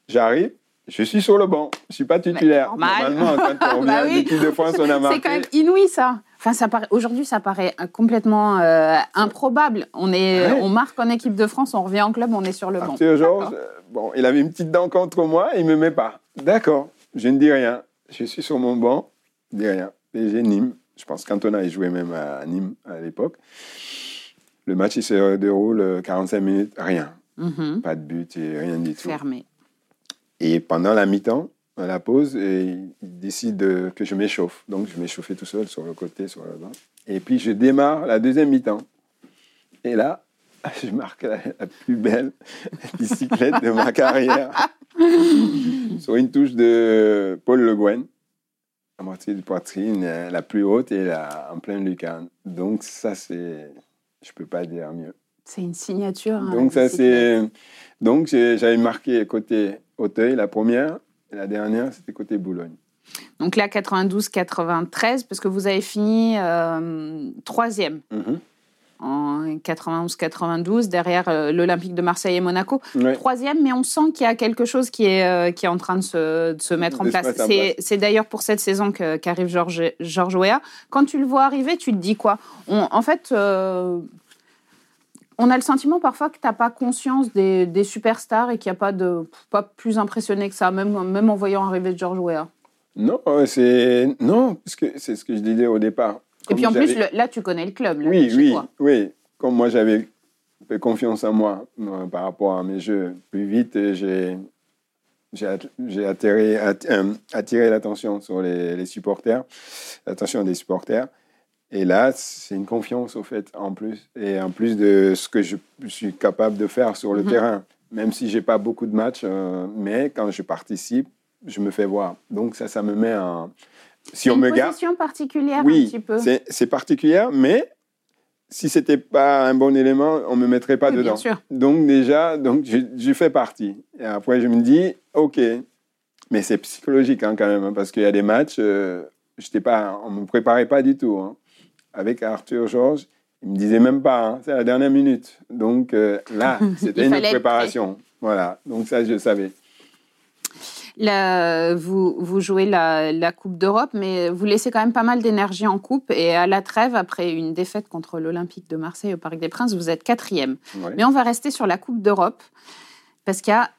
J'arrive. Je suis sur le banc. Je suis pas titulaire. normal. Normalement, quand on revient Bah de oui. l'équipe de France, on a marqué. C'est quand même inouï, ça. Enfin, ça paraît, aujourd'hui, ça paraît euh, complètement euh, improbable. On, est, Ouais. on marque en équipe de France, on revient en club, on est sur le banc. Georges, euh, bon, il avait une petite dent contre moi, il me met pas. D'accord, je ne dis rien. Je suis sur mon banc, je dis rien. PSG Nîmes, je pense qu'Antona, il jouait même à Nîmes à l'époque. Le match, il se déroule euh, 45 minutes, rien. Mhm. Pas de but et rien du tout. Fermé. Et pendant la mi-temps, à la pause, et il décide de- que je m'échauffe. Donc, je m'échauffais tout seul sur le côté, sur le banc. Et puis, je démarre la deuxième mi-temps. Et là, je marque la, la plus belle bicyclette de ma carrière. sur une touche de Paul Le Guen, à moitié de poitrine, euh, la plus haute et la, en pleine lucarne. Donc, ça, c'est. Je peux pas dire mieux. C'est une signature. hein, Donc ça c'est donc j'avais marqué côté Auteuil la première et la dernière c'était côté Boulogne. Donc là, 92-93, parce que vous avez fini euh, troisième Mhm. en 91-92, derrière euh, l'Olympique de Marseille et Monaco. Ouais. Troisième, mais on sent qu'il y a quelque chose qui est, euh, qui est en train de se, de se mettre en se place. mettre C'est c'est d'ailleurs pour cette saison qu'arrive Georges Georges Weah. Quand tu le vois arriver, tu te dis quoi? On- En fait, euh, on a le sentiment parfois que tu n'as pas conscience des, des superstars et qu'il n'y a pas, de, pas plus impressionné que ça, même, même en voyant arriver Georges Weah. Non euh, c'est non parce que c'est ce que je disais au départ. Et puis en plus, le- là, tu connais le club. Là, oui oui toi. oui comme moi j'avais confiance en moi euh, par rapport à mes jeux plus vite et j'ai j'ai at- j'ai attiré, att- euh, attiré l'attention sur les, les supporters, l'attention des supporters. Et là, c'est une confiance au fait en plus, et en plus de ce que je suis capable de faire sur le Mhm. terrain. Même si j'ai pas beaucoup de matchs, euh, mais quand je participe, je me fais voir. Donc ça, ça me met en. Si on une me garde, particulière un oui, petit peu. c'est particulier, mais si c'était pas un bon élément, on me mettrait pas Oui, dedans. bien sûr. Donc déjà, donc je, je fais partie. Et après, je me dis, ok, mais c'est psychologique hein, quand même, hein, parce qu'il y a des matchs, euh, j'étais pas, on me préparait pas du tout. hein. Avec Arthur Georges, il me disait même pas, hein, c'est à la dernière minute. Donc euh, là, c'était une préparation. Voilà, donc ça, je savais. La- vous, vous jouez la, la Coupe d'Europe, mais vous laissez quand même pas mal d'énergie en Coupe. Et à la trêve, après une défaite contre l'Olympique de Marseille au Parc des Princes, vous êtes quatrième. Ouais. Mais on va rester sur la Coupe d'Europe, parce qu'il y a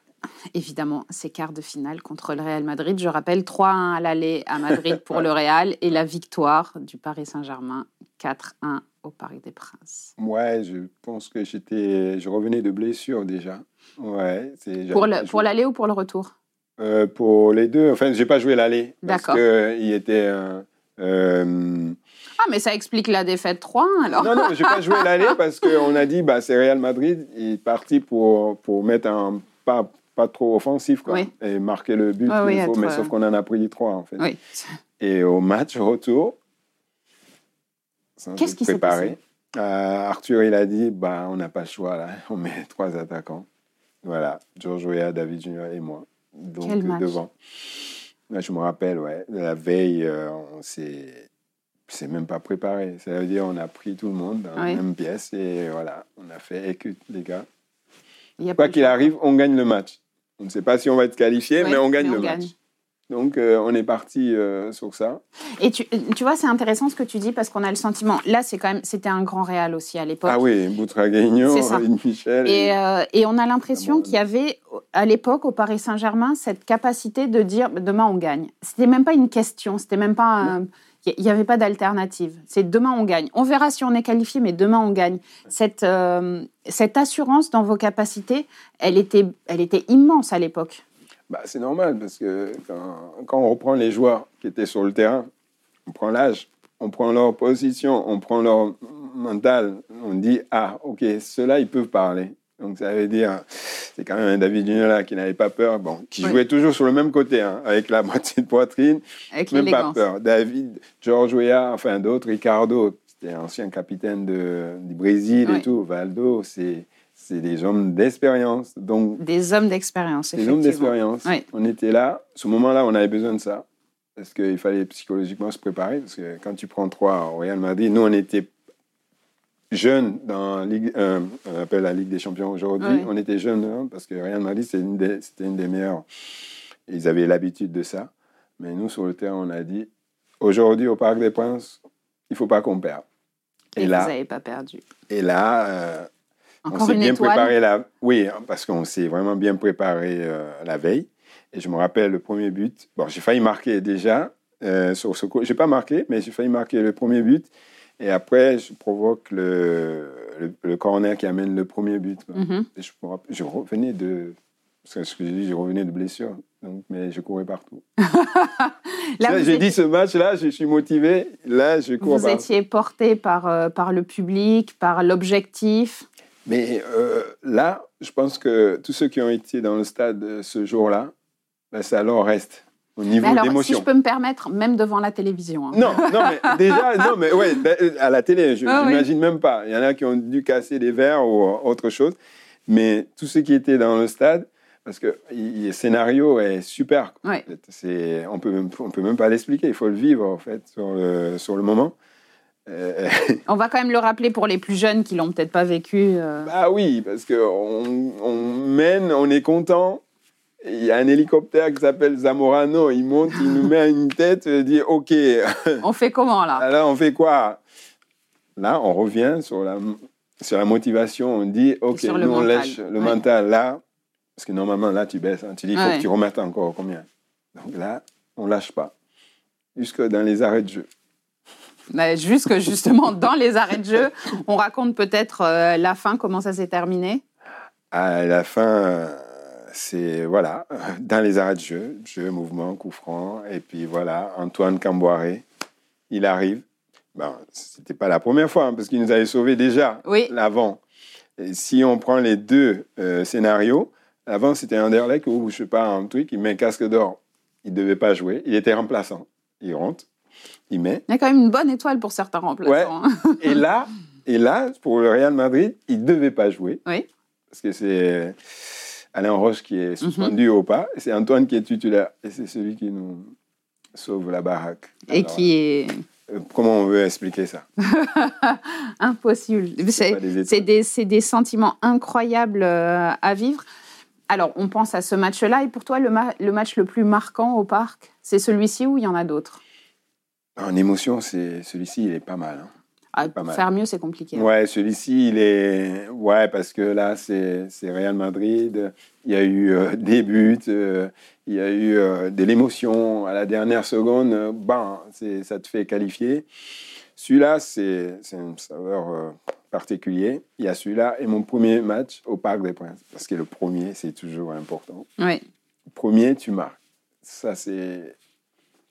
évidemment ces quarts de finale contre le Real Madrid. Je rappelle 3-1 à l'aller à Madrid pour le Real et la victoire du Paris Saint-Germain 4-1 au Parc des Princes. Ouais, je pense que j'étais, je revenais de blessure déjà. Ouais, c'est. Pour le- pour l'aller ou pour le retour? Euh, pour les deux, enfin, j'ai pas joué l'aller. D'accord. Parce qu'il était. euh, euh, Ah, mais ça explique la défaite 3-1 alors. Non, non, j'ai pas joué l'aller parce qu'on a dit, bah, c'est Real Madrid, il est parti pour, pour mettre un pas, pas trop offensif, quoi, Oui. et marquer le but oui, faut, mais euh, sauf qu'on en a pris trois, en fait. Oui. Et au match retour, Qu'est-ce qui s'est préparé, euh, Arthur, il a dit, bah, on n'a pas le choix, là, on met trois attaquants. Voilà, Georges Weah, David Junior et moi. Donc, Quel match. devant. Là, je me rappelle, ouais, la veille, euh, on s'est c'est même pas préparé. Ça veut dire on a pris tout le monde dans Oui. la même pièce et voilà, on a fait écoute les gars. Quoi qu'il arrive, on gagne le match. On ne sait pas si on va être qualifié, mais on gagne mais le match. Donc, euh, on est parti euh, sur ça. Et tu, tu vois, c'est intéressant ce que tu dis parce qu'on a le sentiment. Là, c'est quand même, c'était un grand Real aussi à l'époque. Ah oui, ça. Michel. Et, euh, et on a l'impression Ah bon. qu'il y avait à l'époque au Paris Saint-Germain cette capacité de dire demain on gagne. C'était même pas une question, c'était même pas. un- Il n'y avait pas d'alternative. C'est demain on gagne. On verra si on est qualifié, mais demain on gagne. Cette, euh, cette assurance dans vos capacités, elle était, elle était immense à l'époque. Bah, c'est normal parce que quand, quand on reprend les joueurs qui étaient sur le terrain, on prend l'âge, on prend leur position, on prend leur mental, on dit ah ok ceux-là ils peuvent parler. Donc ça veut dire c'est quand même un David Ginola qui n'avait pas peur, bon qui Oui. jouait toujours sur le même côté hein, avec la moitié de poitrine, Avec même pas peur. David, George Weah, enfin d'autres, Ricardo, c'était ancien capitaine de, du Brésil Oui. et tout, Valdo, c'est c'est des hommes d'expérience. Donc Des hommes d'expérience, des hommes d'expérience. Oui. On était là. Ce moment-là, on avait besoin de ça. Parce qu'il fallait psychologiquement se préparer. Parce que quand tu prends trois au Real Madrid, nous, on était jeunes dans la Ligue, euh, on appelle la Ligue des Champions aujourd'hui. On était jeunes hein, parce que Real Madrid, c'est une des- c'était une des meilleures. Ils avaient l'habitude de ça. Mais nous, sur le terrain, on a dit aujourd'hui, au Parc des Princes, il ne faut pas qu'on perde. Et, Et vous là, n'avez pas perdu. et là euh, on s'est bien étoile. préparé la... Oui, hein, parce qu'on s'est vraiment bien préparé euh, la veille. Et je me rappelle le premier but. Bon, j'ai failli marquer déjà euh, sur ce coup. J'ai pas marqué, mais j'ai failli marquer le premier but. Et après, je provoque le, le, le corner qui amène le premier but. Mhm. Et je, revenais de... C'est ce que je revenais de blessure. Donc, mais je courais partout. Là, j'ai dit ce match-là, je suis motivé. Là, je cours Vous partout. étiez porté par, euh, par le public, par l'objectif. Mais euh, là, je pense que tous ceux qui ont été dans le stade euh, ce jour-là, ben, ça leur reste au niveau alors, si je peux me permettre, même devant la télévision. hein. Non, non, mais déjà, non, mais ouais, ben, à la télé, je Ah oui. n'imagine même pas. Il y en a qui ont dû casser des verres ou autre chose. Mais tous ceux qui étaient dans le stade, parce que le scénario est super. quoi. Ouais. C'est, on peut, même- on peut même pas l'expliquer. Il faut le vivre en fait sur le, sur le moment. Euh, On va quand même le rappeler pour les plus jeunes qui l'ont peut-être pas vécu. euh. Bah oui, parce qu'on on mène, on est content. Il y a un hélicoptère qui s'appelle Zamorano. Il monte, il nous met à une tête, il dit OK, On fait comment là? Là on fait quoi? Là, on revient sur la, sur la motivation. On dit OK, sur nous on mental. lèche le Ouais. mental là. Parce que normalement, là, tu baisses. hein. Tu dis, il faut Ouais. que tu remettes encore combien? Donc là, on lâche pas. Jusque dans les arrêts de jeu. Bah, Jusque justement dans les arrêts de jeu, on raconte peut-être euh, la fin, comment ça s'est terminé? À la fin, c'est voilà, dans les arrêts de jeu, jeu, mouvement, coup franc, et puis voilà, Antoine Camboiré, il arrive. Bon, c'était pas la première fois, hein, parce qu'il nous avait sauvé déjà Oui. l'avant. Et si on prend les deux euh, scénarios, l'avant c'était Anderlecht ou je sais pas un truc, il met un casque d'or, il devait pas jouer, il était remplaçant, il rentre, il met, Il y a quand même une bonne étoile pour certains remplaçants. hein. et là, et là pour le Real Madrid, il devait pas jouer Oui. parce que c'est Alain Roche qui est suspendu au pas, c'est Antoine qui est titulaire, et c'est celui qui nous sauve la baraque. Et Alors, qui est euh, Comment on veut expliquer ça? Impossible. C'est des sentiments incroyables euh, à vivre. Alors, on pense à ce match-là. Et pour toi, le, ma- le match le plus marquant au parc, c'est celui-ci ou il y en a d'autres? En émotion, c'est celui-ci, il est pas mal. hein. Ah, Pour faire mieux, c'est compliqué. hein. Ouais, celui-ci, il est. Ouais, parce que là, c'est Real Madrid. Il y a eu euh, des buts, euh, il y a eu euh, de l'émotion à la dernière seconde. c'est- ça te fait qualifier. Celui-là, c'est une saveur particulière. Il y a celui-là et mon premier match au Parc des Princes. Parce que le premier, c'est toujours important. Ouais. Premier, tu marques. Ça, c'est.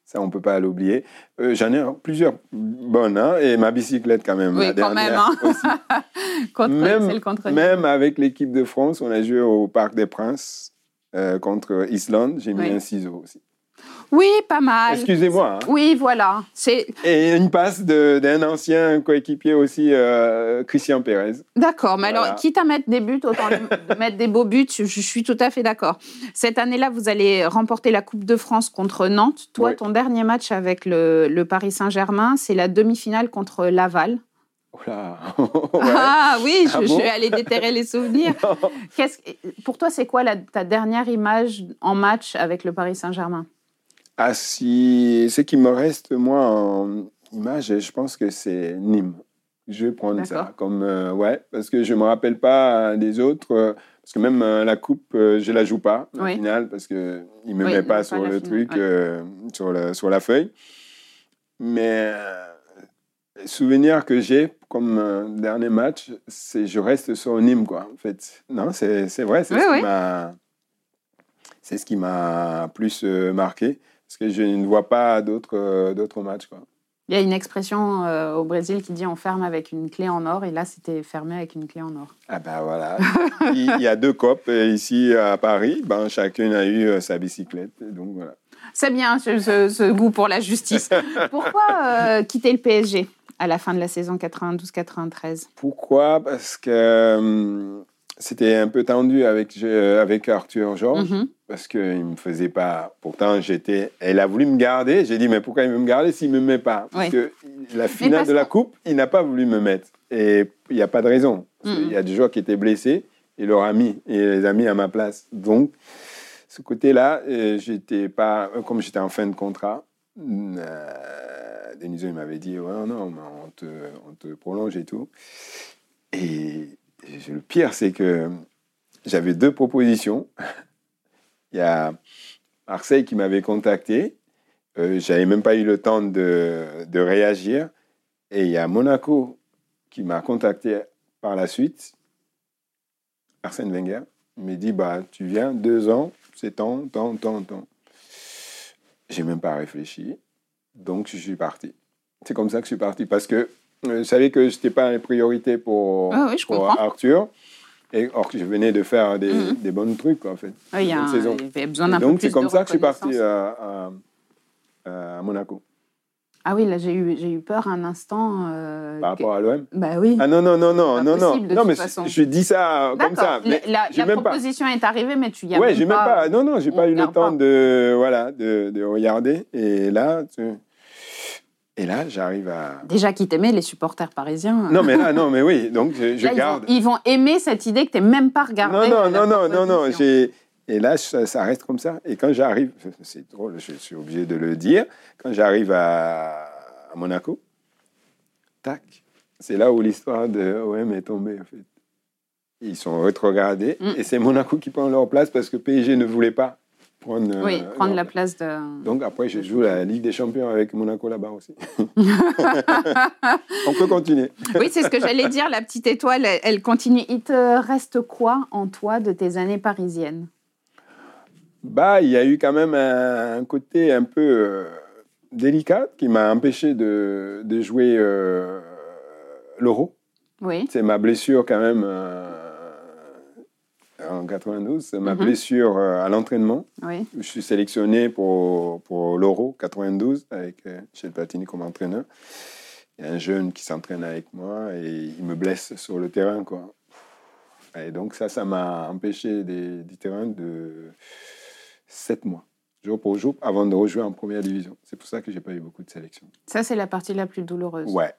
Ça, on ne peut pas l'oublier. Euh, J'en ai plusieurs bonnes, hein, et ma bicyclette quand même. Oui, la quand même. hein. aussi. contre, Même- contre Même avec l'équipe de France, on a joué au Parc des Princes euh, contre Islande. J'ai mis Oui. un ciseau aussi. Oui, pas mal. Excusez-moi. hein. Oui, voilà. C'est Et une passe d'un ancien coéquipier aussi, euh, Christian Pérez. d'accord. Mais Voilà. alors, quitte à mettre des buts, autant mettre des beaux buts. Je, je suis tout à fait d'accord. Cette année-là, vous allez remporter la Coupe de France contre Nantes. Toi, Oui. ton dernier match avec le, le Paris Saint-Germain, c'est la demi-finale contre Laval. Oula. Ah oui, je, Ah je bon? vais aller déterrer les souvenirs. Pour toi, c'est quoi la- ta dernière image en match avec le Paris Saint-Germain? Ah, si ce qui me reste, moi, en image, je pense que c'est Nîmes. Je vais prendre ça comme. euh, ouais, parce que je ne me rappelle pas des autres. euh, parce que même euh, la coupe, euh, je ne la joue pas, au Oui. final, parce qu'il ne me Oui, met pas sur le finale, truc, ouais. sur, le, sur la feuille. Mais. les souvenirs que j'ai comme dernier match, c'est je reste sur Nîmes, quoi, en fait. Non, c'est vrai, c'est Oui, ce qui m'a. C'est ce qui m'a plus marqué, parce que je ne vois pas d'autres euh, d'autres matchs, quoi. Il y a une expression euh, au Brésil qui dit on ferme avec une clé en or, et là, c'était fermé avec une clé en or. Ah ben voilà, il y a deux copes euh, ici à Paris, ben, chacun a eu euh, sa bicyclette, et donc voilà. C'est bien ce, ce- ce goût pour la justice. Pourquoi euh, quitter le PSG à la fin de la saison 92-93 Pourquoi? Parce que c'était un peu tendu avec, avec Arthur Georges. Mhm. Parce qu'il me faisait pas. Pourtant, j'étais. Elle a voulu me garder. J'ai dit, mais pourquoi il veut me garder s'il me met pas? Parce que la finale parce de la coupe, il n'a pas voulu me mettre. Et il n'y a pas de raison. Qu'il Mhm. y a des joueurs qui étaient blessés. Il leur a mis et les a mis à ma place. Donc, ce côté-là, euh, j'étais pas. euh, Comme j'étais en fin de contrat. Euh, Denisot, il m'avait dit, ouais, non, mais on te, on te prolonge et tout. Et le pire, c'est que j'avais deux propositions. Il y a Marseille qui m'avait contacté. Euh, J'avais même pas eu le temps de, de réagir. Et il y a Monaco qui m'a contacté par la suite. Arsène Wenger. M'a dit bah, Tu viens, deux ans, c'est tant, tant, tant, tant. J'ai même pas réfléchi. Donc, je suis parti. C'est comme ça que je suis parti. Parce que euh, je savais que je n'étais pas une priorité pour, Ah oui, je pour comprends. Arthur. Et or je venais de faire des, Mhm. des bons trucs, quoi, en fait. Oui, il y, a saison. besoin d'un donc, c'est comme ça que je suis parti à, à- à Monaco. Ah oui, là, j'ai eu, j'ai eu peur un instant. euh, Par que- rapport à l'OM Bah oui. Ah non, non, non, non, Pas non, non. de Non, toute mais façon. je dis ça comme ça. Mais La, pas. proposition est arrivée, mais tu y as Ouais, même j'ai même pas. Non, non, j'ai pas eu le temps pas. de, voilà, de, de regarder. Et là, tu- et là, j'arrive à. Déjà qui t'aimaient, les supporters parisiens. Non, mais là, non, mais oui. Donc, je, je Là, ils, vont, garde. ils vont aimer cette idée que tu même pas regardé. Non, non, non, non, non, non. Et là, ça, ça reste comme ça. Et quand j'arrive, c'est drôle, je suis obligé de le dire, quand j'arrive à, à Monaco, tac, c'est là où l'histoire de OM est tombée, en fait. Ils sont rétrogradés Mm. et c'est Monaco qui prend leur place parce que PSG ne voulait pas prendre. Oui, euh, prendre la place de. Donc après, je joue la Ligue des Champions avec Monaco là-bas aussi. On peut continuer. Oui, c'est ce que j'allais dire. La petite étoile, elle, continue. Il te reste quoi en toi de tes années parisiennes? Bah, il y a eu quand même un, un côté un peu euh, délicat qui m'a empêché de, de jouer euh, l'Euro. Oui. C'est ma blessure quand même en 92, c'est ma Mhm. blessure euh, à l'entraînement. Oui. Je suis sélectionné pour, pour l'Euro 92 avec euh, Michel Platini comme entraîneur. Il y a un jeune qui s'entraîne avec moi et il me blesse sur le terrain. Quoi. Et donc ça, ça m'a empêché des, du terrain de sept mois, jour pour jour, avant de rejouer en première division. C'est pour ça que j'ai pas eu beaucoup de sélections. Ça, c'est la partie la plus douloureuse. Ouais.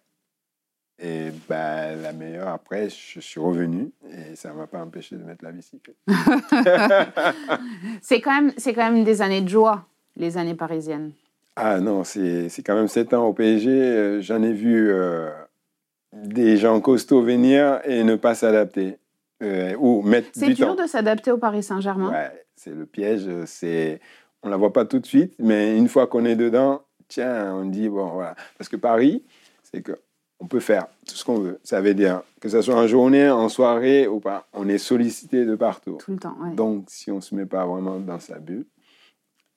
Et ben, la meilleure, après, je suis revenu et ça ne m'a pas empêché de mettre la bicyclette. C'est quand, même, quand même des années de joie, les années parisiennes. Ah non, c'est quand même 7 ans au PSG. euh, J'en ai vu euh, des gens costauds venir et ne pas s'adapter. Euh, ou mettre C'est du dur temps. de s'adapter au Paris Saint-Germain. Ouais, c'est le piège. C'est on la voit pas tout de suite, mais une fois qu'on est dedans, tiens, on dit bon voilà. Parce que Paris, c'est que on peut faire tout ce qu'on veut. Ça veut dire que ce soit en journée, en soirée ou pas, on est sollicité de partout. Tout le temps, ouais. Donc, si on ne se met pas vraiment dans sa bulle,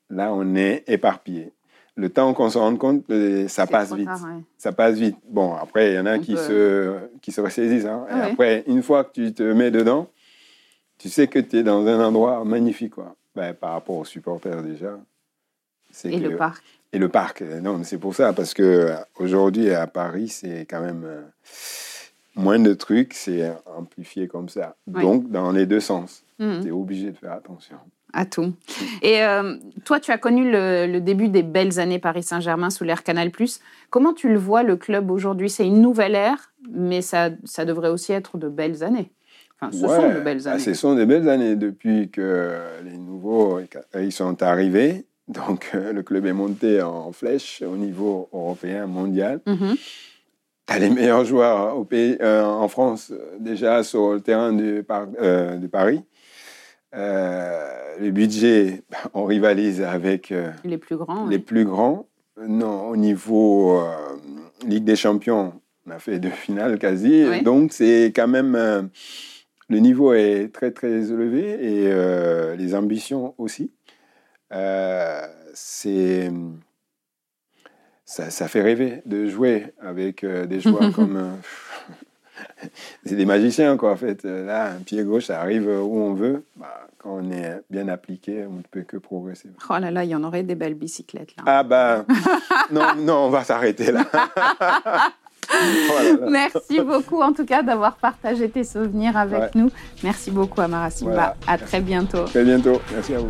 là, on est éparpillé. Le temps qu'on se rende compte, euh, ça passe vite. tard, ouais. Ça passe vite. Bon, après, il y en a On qui peut- se, qui se ressaisissent. hein. Et Ah après, une fois que tu te mets dedans, tu sais que tu es dans un endroit magnifique. Quoi. Ben, par rapport aux supporters, déjà. Et que- le parc. Et le parc. euh, Non, c'est pour ça, parce que euh, aujourd'hui à Paris, c'est quand même euh, moins de trucs, c'est amplifié comme ça. Donc, dans les deux sens. Mhm. Tu es obligé de faire attention. À tout. Et euh, toi, tu as connu le, début des belles années Paris Saint-Germain sous l'ère Canal+. Comment tu le vois, le club aujourd'hui? C'est une nouvelle ère, mais ça, ça devrait aussi être de belles années. Enfin, ce sont de belles ah, années. ce sont de belles années depuis que les nouveaux ils sont arrivés. Donc, le club est monté en flèche au niveau européen, mondial. Mm Tu les meilleurs joueurs au pays, euh, en France, déjà sur le terrain de, euh, de Paris. Euh, le budget, on rivalise avec euh, les plus grands. Les plus grands. Non, au niveau euh, Ligue des Champions, on a fait deux finales quasi. Donc, c'est quand même. le niveau est très, très élevé et les ambitions aussi. C'est. Ça, ça, fait rêver de jouer avec des joueurs comme c'est des magiciens, quoi, en fait. Là, un pied gauche, ça arrive où on veut. Bah, quand on est bien appliqué, on ne peut que progresser. Oh là là, il y en aurait des belles bicyclettes, là. Ah bah, non, non, on va s'arrêter là. Oh Merci beaucoup, en tout cas, d'avoir partagé tes souvenirs avec nous. Merci beaucoup, Amara Simba. À très bientôt. très bientôt. Merci à vous.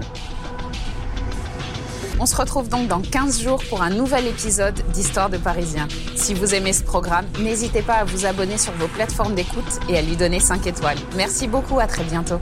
On se retrouve donc dans 15 jours pour un nouvel épisode d'Histoire de Parisien. Si vous aimez ce programme, n'hésitez pas à vous abonner sur vos plateformes d'écoute et à lui donner 5 étoiles. Merci beaucoup, à très bientôt.